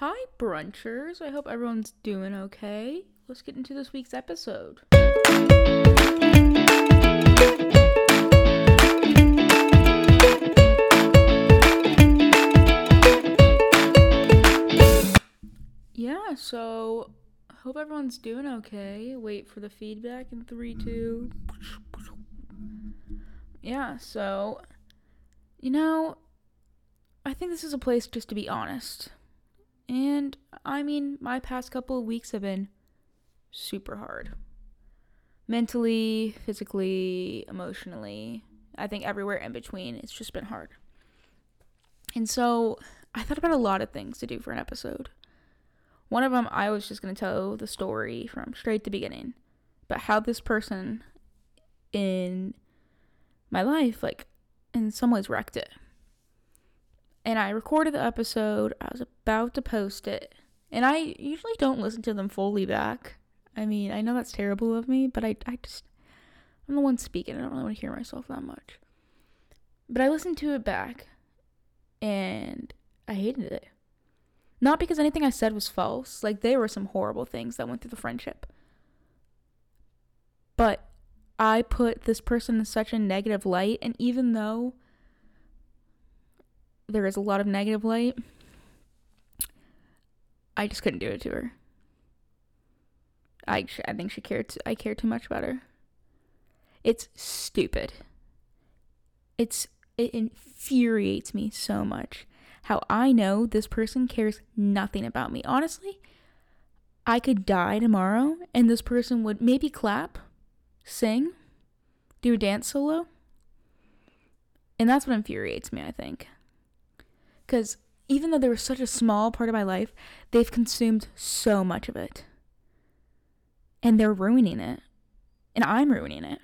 Hi, brunchers. I hope everyone's doing okay. Let's get into this week's episode. Yeah, so hope everyone's doing okay. Wait for the feedback in three, two. Yeah, so, you know, I think this is a place just to be honest. And I mean, my past couple weeks have been super hard. Mentally, physically, emotionally. I think everywhere in between, it's just been hard. And so I thought about a lot of things to do for an episode. One of them, I was just going to tell the story from straight to beginning, but how this person in my life, like, in some ways wrecked it. And I recorded the episode, I was about to post it, and I usually don't listen to them fully back. I mean, I know that's terrible of me, but I, I just, I'm the one speaking. I don't really want to hear myself that much. But I listened to it back, and I hated it. Not because anything I said was false, like, there were some horrible things that went through the friendship. But I put this person in such a negative light, and even though there is a lot of negative light, I just couldn't do it to her. I I think she cared. I care too much about her. It's stupid. It's it infuriates me so much how I know this person cares nothing about me. Honestly, I could die tomorrow and this person would maybe clap, sing, do a dance solo. And that's what infuriates me, I think. Because even though they were such a small part of my life, they've consumed so much of it. And they're ruining it. And I'm ruining it.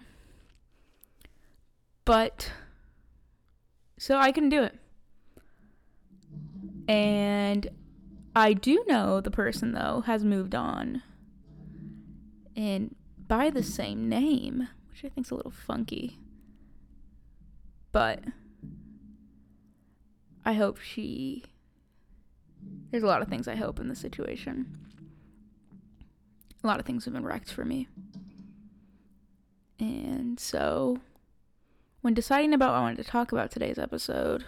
But, so I can do it. And I do know the person, though, has moved on. And by the same name, which I think's a little funky. But I hope she. There's a lot of things I hope in this situation. A lot of things have been wrecked for me. And so, when deciding about what I wanted to talk about today's episode,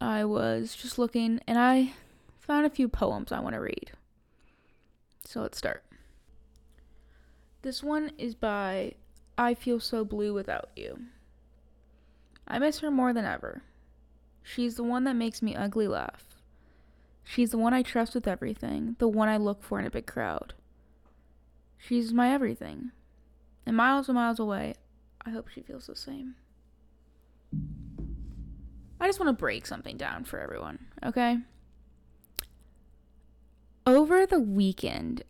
I was just looking and I found a few poems I want to read. So let's start. This one is by I Feel So Blue Without You. I miss her more than ever. She's the one that makes me ugly laugh. She's the one I trust with everything, the one I look for in a big crowd. She's my everything. And miles and miles away, I hope she feels the same. I just want to break something down for everyone, okay? Over the weekend,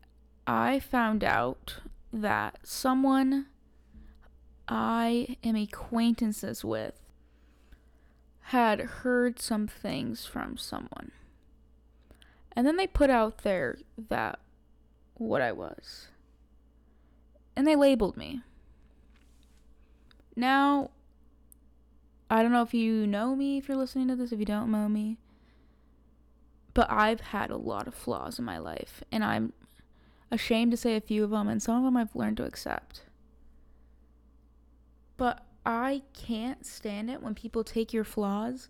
I found out that someone I am acquaintances with had heard some things from someone. And then they put out there that what I was. And they labeled me. Now, I don't know if you know me, if you're listening to this, if you don't know me. But I've had a lot of flaws in my life, and I'm ashamed to say a few of them, and some of them I've learned to accept. But I can't stand it when people take your flaws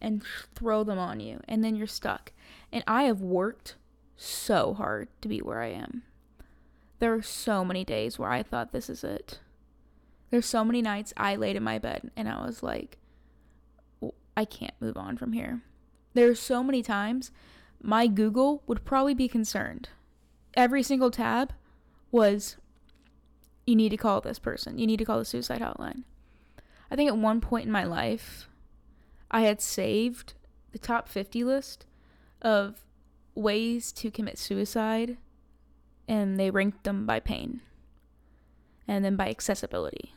and throw them on you, and then you're stuck. And I have worked so hard to be where I am. There are so many days where I thought this is it. There's so many nights I laid in my bed and I was like, I can't move on from here. There's so many times my Google would probably be concerned. Every single tab was you need to call this person. You need to call the suicide hotline. I think at one point in my life, I had saved the top 50 list of ways to commit suicide, and they ranked them by pain and then by accessibility.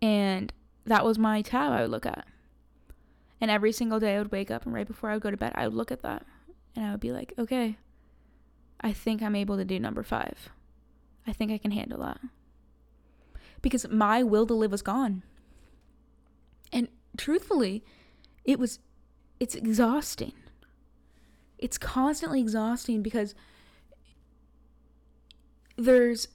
And that was my tab I would look at. And every single day I would wake up and right before I would go to bed, I would look at that. And I would be like, okay, I think I'm able to do number five. I think I can handle that. Because my will to live was gone. And truthfully, it was it's exhausting. It's constantly exhausting because there's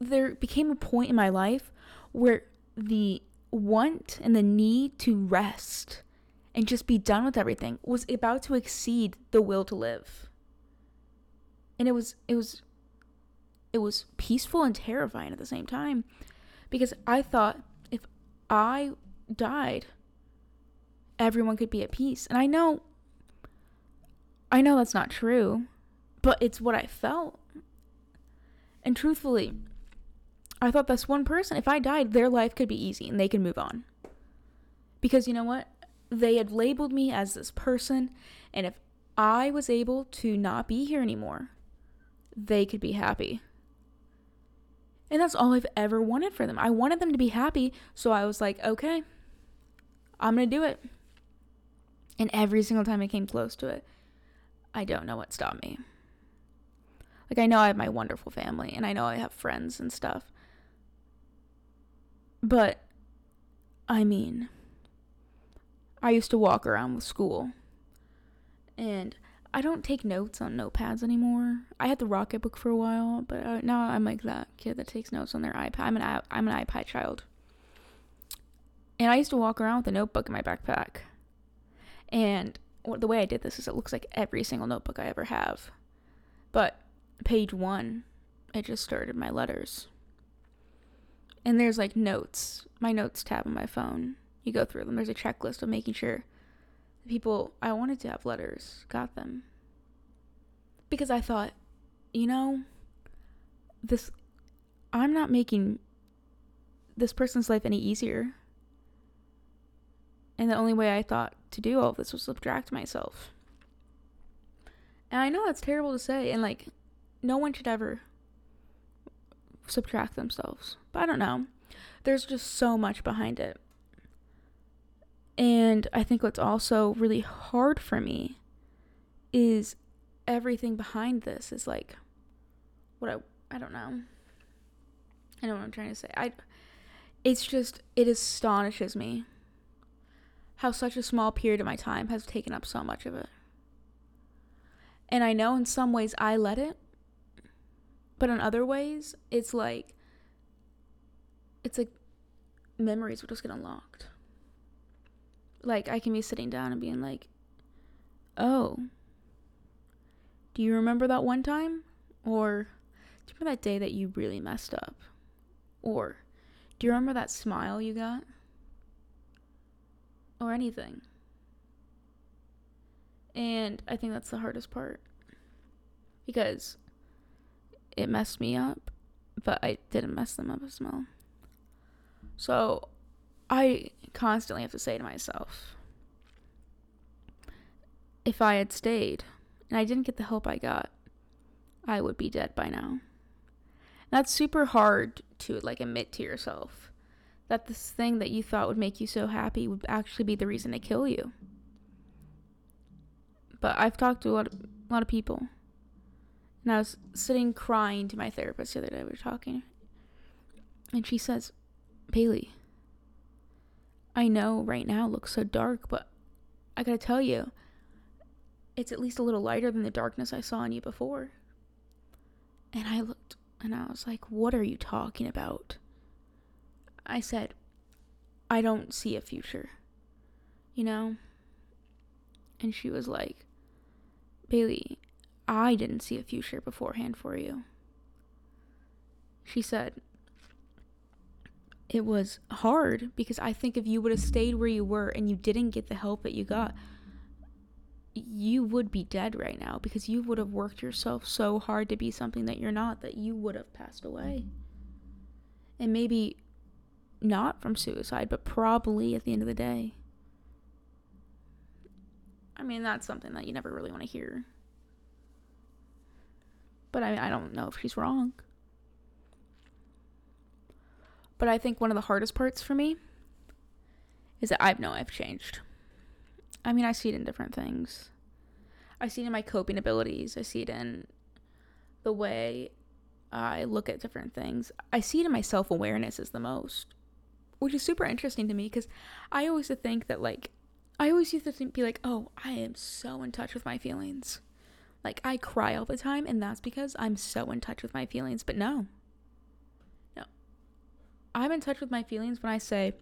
there became a point in my life where the want and the need to rest and just be done with everything was about to exceed the will to live. And it was it was it was peaceful and terrifying at the same time because I thought if I died everyone could be at peace. And I know I know that's not true, but it's what I felt. And truthfully, I thought this one person, if I died, their life could be easy and they could move on. Because you know what? They had labeled me as this person, and if I was able to not be here anymore, they could be happy. And that's all I've ever wanted for them. I wanted them to be happy, so I was like, okay, I'm going to do it. And every single time I came close to it, I don't know what stopped me. Like, I know I have my wonderful family, and I know I have friends and stuff. But, I mean, I used to walk around with school. And I don't take notes on notepads anymore. I had the Rocketbook for a while, but uh, now I'm like that kid that takes notes on their iPad. I'm an I'm an iPad child. And I used to walk around with a notebook in my backpack. And the way I did this is it looks like every single notebook I ever have. But page 1, I just started my letters and there's like notes, my notes tab on my phone. You go through them. There's a checklist of making sure the people I wanted to have letters got them. Because I thought, you know, this, I'm not making this person's life any easier. And the only way I thought to do all this was subtract myself. And I know that's terrible to say, and like, no one should ever subtract themselves. But I don't know. There's just so much behind it. And I think what's also really hard for me is everything behind this is like what I I don't know. I know what I'm trying to say. I it's just it astonishes me how such a small period of my time has taken up so much of it. And I know in some ways I let it, but in other ways, it's like it's like memories will just get unlocked. Like I can be sitting down and being like, "Oh, do you remember that one time?" Or do you remember that day that you really messed up? Or do you remember that smile you got? Or anything. And I think that's the hardest part. Because it messed me up, but I didn't mess them up as well. So I constantly have to say to myself, if I had stayed and I didn't get the help I got, I would be dead by now. That's super hard to like admit to yourself that this thing that you thought would make you so happy would actually be the reason to kill you. But I've talked to a lot of, a lot of people and I was sitting crying to my therapist the other day. We were talking. And she says, Bailey, I know right now looks so dark, but I gotta tell you, it's at least a little lighter than the darkness I saw in you before. And I looked and I was like, What are you talking about? I said, I don't see a future. You know? And she was like, Bailey, I didn't see a future beforehand for you. She said, It was hard because I think if you would have stayed where you were and you didn't get the help that you got, you would be dead right now because you would have worked yourself so hard to be something that you're not that you would have passed away. And maybe not from suicide, but probably at the end of the day. I mean, that's something that you never really want to hear. But I I don't know if she's wrong. But I think one of the hardest parts for me is that I know I've changed. I mean, I see it in different things. I see it in my coping abilities. I see it in the way I look at different things. I see it in my self awareness as the most, which is super interesting to me because I always think that, like, I always used to think, be like, oh, I am so in touch with my feelings. Like, I cry all the time, and that's because I'm so in touch with my feelings. But. No. I'm in touch with my feelings when I say,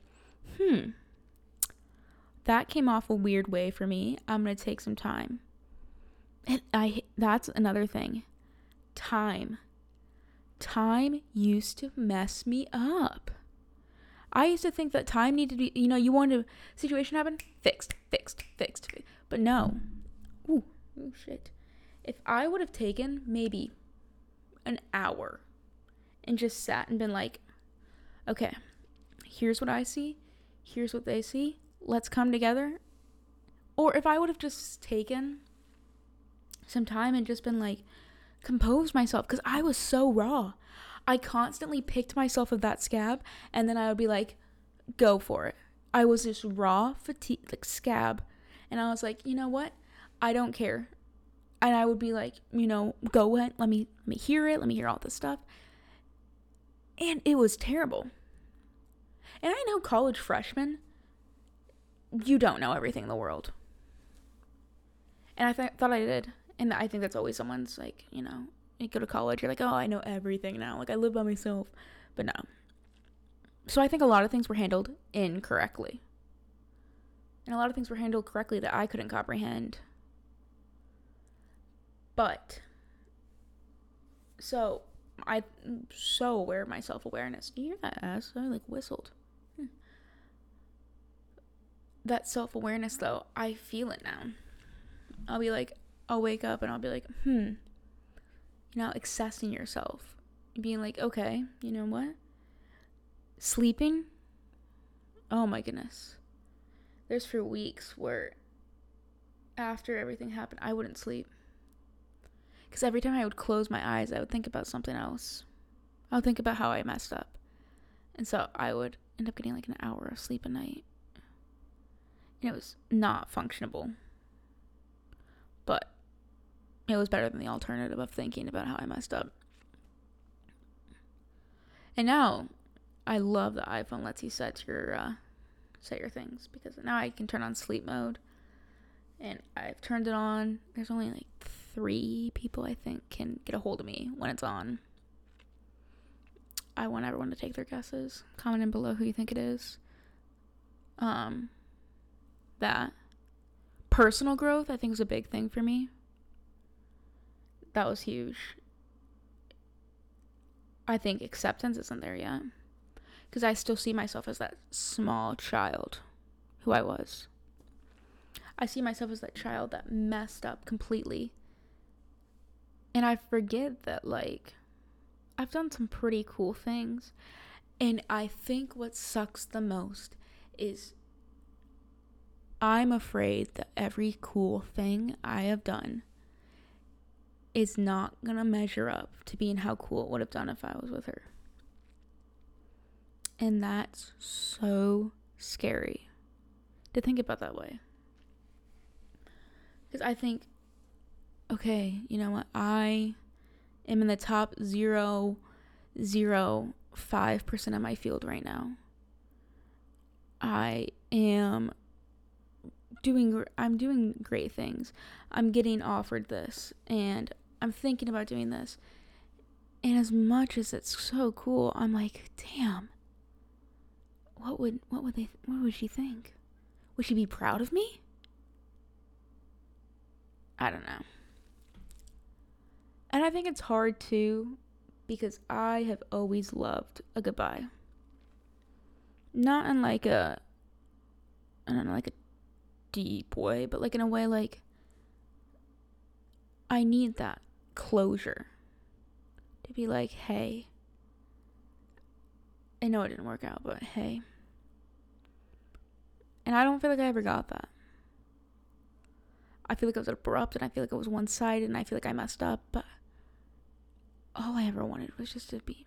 hmm, that came off a weird way for me. I'm going to take some time. And I that's another thing. Time. Time used to mess me up. I used to think that time needed to be, you know, you want a situation happen, fixed, fixed, fixed. But no. Ooh, oh shit. If I would have taken maybe an hour and just sat and been like, okay, here's what I see, here's what they see, let's come together. Or if I would have just taken some time and just been like, composed myself, because I was so raw. I constantly picked myself of that scab and then I would be like, go for it. I was this raw fatigue like scab and I was like, you know what? I don't care. And I would be like, you know, go ahead, let me let me hear it, let me hear all this stuff. And it was terrible. And I know college freshmen, you don't know everything in the world. And I th- thought I did. And I think that's always someone's like, you know, you go to college, you're like, oh, I know everything now. Like, I live by myself. But no. So I think a lot of things were handled incorrectly. And a lot of things were handled correctly that I couldn't comprehend. But, so I'm so aware of my self awareness. Do you hear that ass? I like whistled. That self awareness, though, I feel it now. I'll be like, I'll wake up and I'll be like, hmm, you know, accessing yourself. Being like, okay, you know what? Sleeping? Oh my goodness. There's for weeks where after everything happened, I wouldn't sleep. Because every time I would close my eyes, I would think about something else. I would think about how I messed up. And so I would end up getting like an hour of sleep a night. It was not functionable. But it was better than the alternative of thinking about how I messed up. And now I love the iPhone lets you set your uh, set your things because now I can turn on sleep mode. And I've turned it on. There's only like three people I think can get a hold of me when it's on. I want everyone to take their guesses. Comment in below who you think it is. Um, that personal growth I think is a big thing for me that was huge. I think acceptance isn't there yet. Because I still see myself as that small child who I was. I see myself as that child that messed up completely. And I forget that, like, I've done some pretty cool things. And I think what sucks the most is I'm afraid that every cool thing I have done is not gonna measure up to being how cool it would have done if I was with her. And that's so scary to think about that way. Because I think, okay, you know what? I am in the top zero, zero, five percent of my field right now. I am doing I'm doing great things. I'm getting offered this and I'm thinking about doing this. And as much as it's so cool, I'm like, damn. What would what would they what would she think? Would she be proud of me? I don't know. And I think it's hard too because I have always loved a goodbye. Not in like a I don't know, like a deep way, but like in a way like I need that closure to be like, hey, I know it didn't work out, but hey. And I don't feel like I ever got that. I feel like it was abrupt and I feel like it was one sided and I feel like I messed up, but all I ever wanted was just to be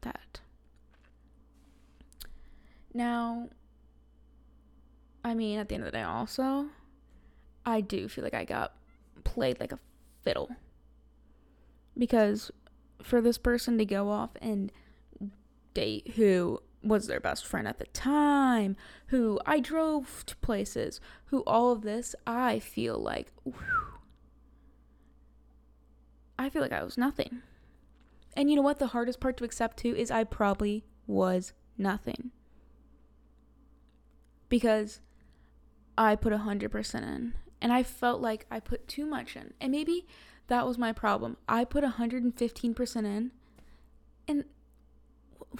that. Now, I mean, at the end of the day, also, I do feel like I got played like a fiddle because for this person to go off and date who was their best friend at the time, who I drove to places, who all of this, I feel like, whew, I feel like I was nothing. And you know what? The hardest part to accept too is I probably was nothing. Because I put 100% in. And I felt like I put too much in. And maybe that was my problem. I put 115% in. And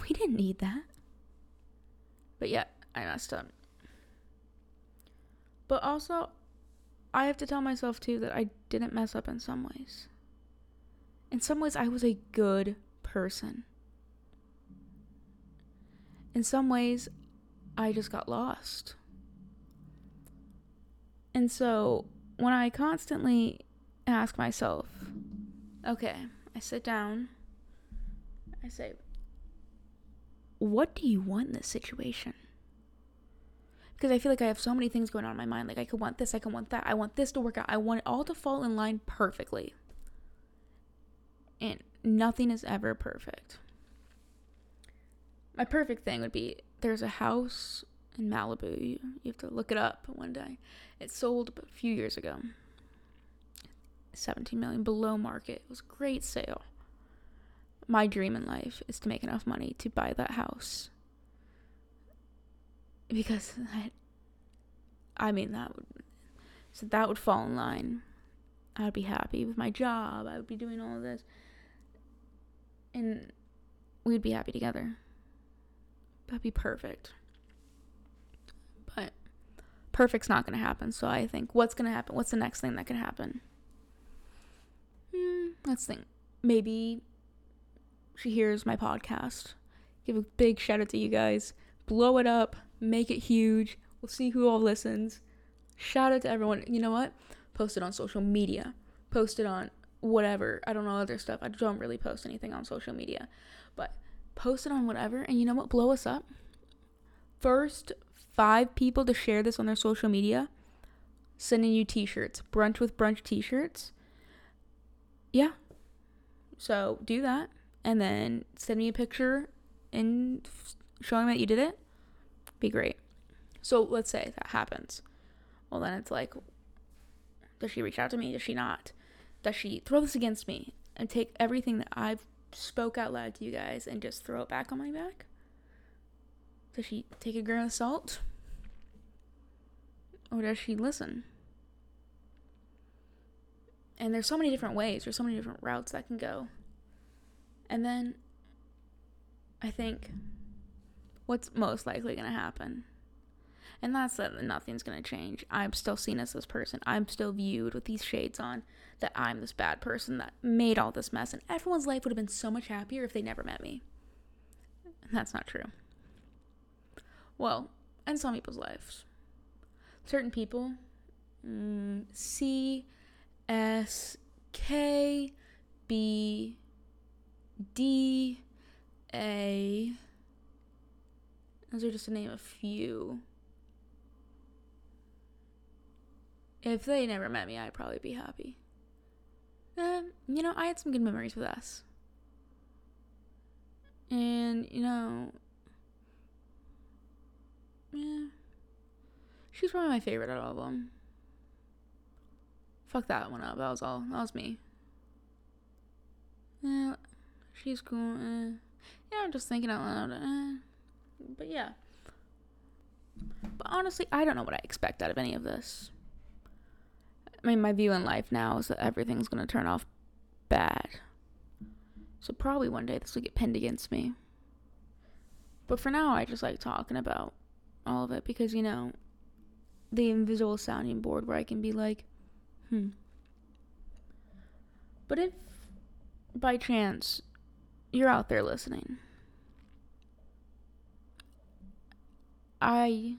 we didn't need that. But yeah, I messed up. But also, I have to tell myself too that I didn't mess up in some ways. In some ways, I was a good person. In some ways, I just got lost. And so, when I constantly ask myself, okay, I sit down, I say, what do you want in this situation? Because I feel like I have so many things going on in my mind. Like, I could want this, I could want that, I want this to work out. I want it all to fall in line perfectly. And nothing is ever perfect. My perfect thing would be there's a house in Malibu. You, you have to look it up one day. It sold a few years ago. 17 million below market. It was a great sale my dream in life is to make enough money to buy that house. Because I, I mean that would so that would fall in line. I would be happy with my job. I would be doing all of this. And we'd be happy together. That'd be perfect. Perfect's not going to happen. So I think, what's going to happen? What's the next thing that can happen? Hmm, let's think. Maybe she hears my podcast. Give a big shout out to you guys. Blow it up, make it huge. We'll see who all listens. Shout out to everyone. You know what? Post it on social media. Post it on whatever. I don't know other stuff. I don't really post anything on social media. But post it on whatever. And you know what? Blow us up. First five people to share this on their social media, sending you t shirts. Brunch with Brunch t shirts. Yeah. So do that and then send me a picture and showing that you did it, be great. So let's say that happens. Well, then it's like, does she reach out to me? Does she not? Does she throw this against me and take everything that I've spoke out loud to you guys and just throw it back on my back? Does she take a grain of salt? Or does she listen? And there's so many different ways, there's so many different routes that can go. And then I think what's most likely going to happen. And that's that nothing's going to change. I'm still seen as this person. I'm still viewed with these shades on that I'm this bad person that made all this mess. And everyone's life would have been so much happier if they never met me. And that's not true. Well, and some people's lives. Certain people, mm, C S K B D, A. Those are just to name a few. If they never met me, I'd probably be happy. Eh, you know, I had some good memories with us. And, you know, yeah, she's probably my favorite out of all of them. Fuck that one up. That was all. That was me. Yeah, she's cool. Eh. Yeah, I'm just thinking out loud. Eh. But yeah. But honestly, I don't know what I expect out of any of this. I mean, my view in life now is that everything's going to turn off bad. So probably one day this will get pinned against me. But for now, I just like talking about all of it because, you know, the invisible sounding board where I can be like, hmm. But if by chance you're out there listening, I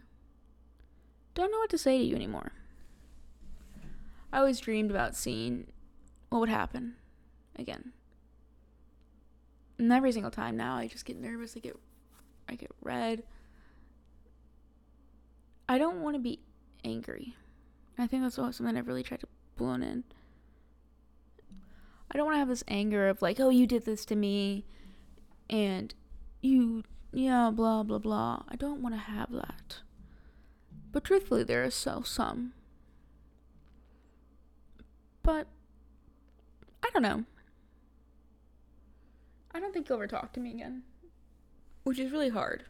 don't know what to say to you anymore. I always dreamed about seeing what would happen again. And every single time now I just get nervous, I get I get red. I don't want to be angry. I think that's something I've really tried to blown in. I don't want to have this anger of like, oh, you did this to me, and you yeah, blah, blah, blah. I don't want to have that. But truthfully, there is so some. But I don't know. I don't think you'll ever talk to me again, which is really hard.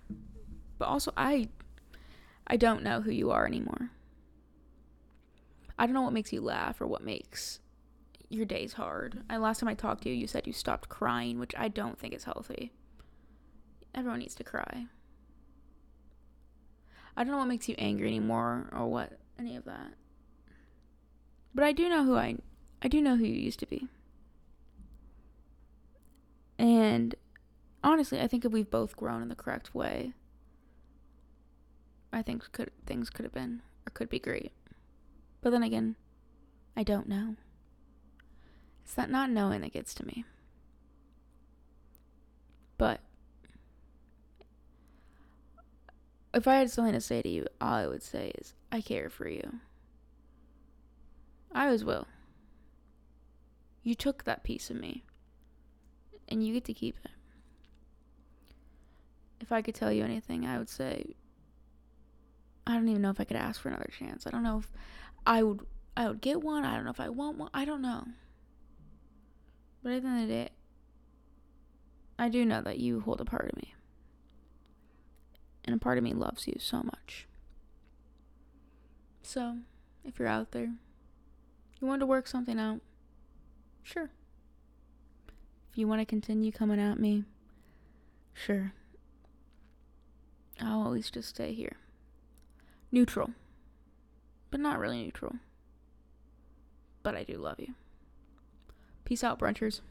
But also, I I don't know who you are anymore. I don't know what makes you laugh or what makes your days hard. I last time I talked to you, you said you stopped crying, which I don't think is healthy. Everyone needs to cry. I don't know what makes you angry anymore or what any of that. But I do know who I I do know who you used to be. And honestly, I think if we've both grown in the correct way, I think could things could have been or could be great. But then again, I don't know. It's that not knowing that gets to me. But if I had something to say to you, all I would say is I care for you. I always will. You took that piece of me, and you get to keep it. If I could tell you anything, I would say I don't even know if I could ask for another chance. I don't know if I would I would get one. I don't know if I want one. I don't know. But at the end of the day, I do know that you hold a part of me. And a part of me loves you so much. So, if you're out there, you want to work something out, sure. If you want to continue coming at me, sure. I'll always just stay here. Neutral. But not really neutral. But I do love you. Peace out, brunchers.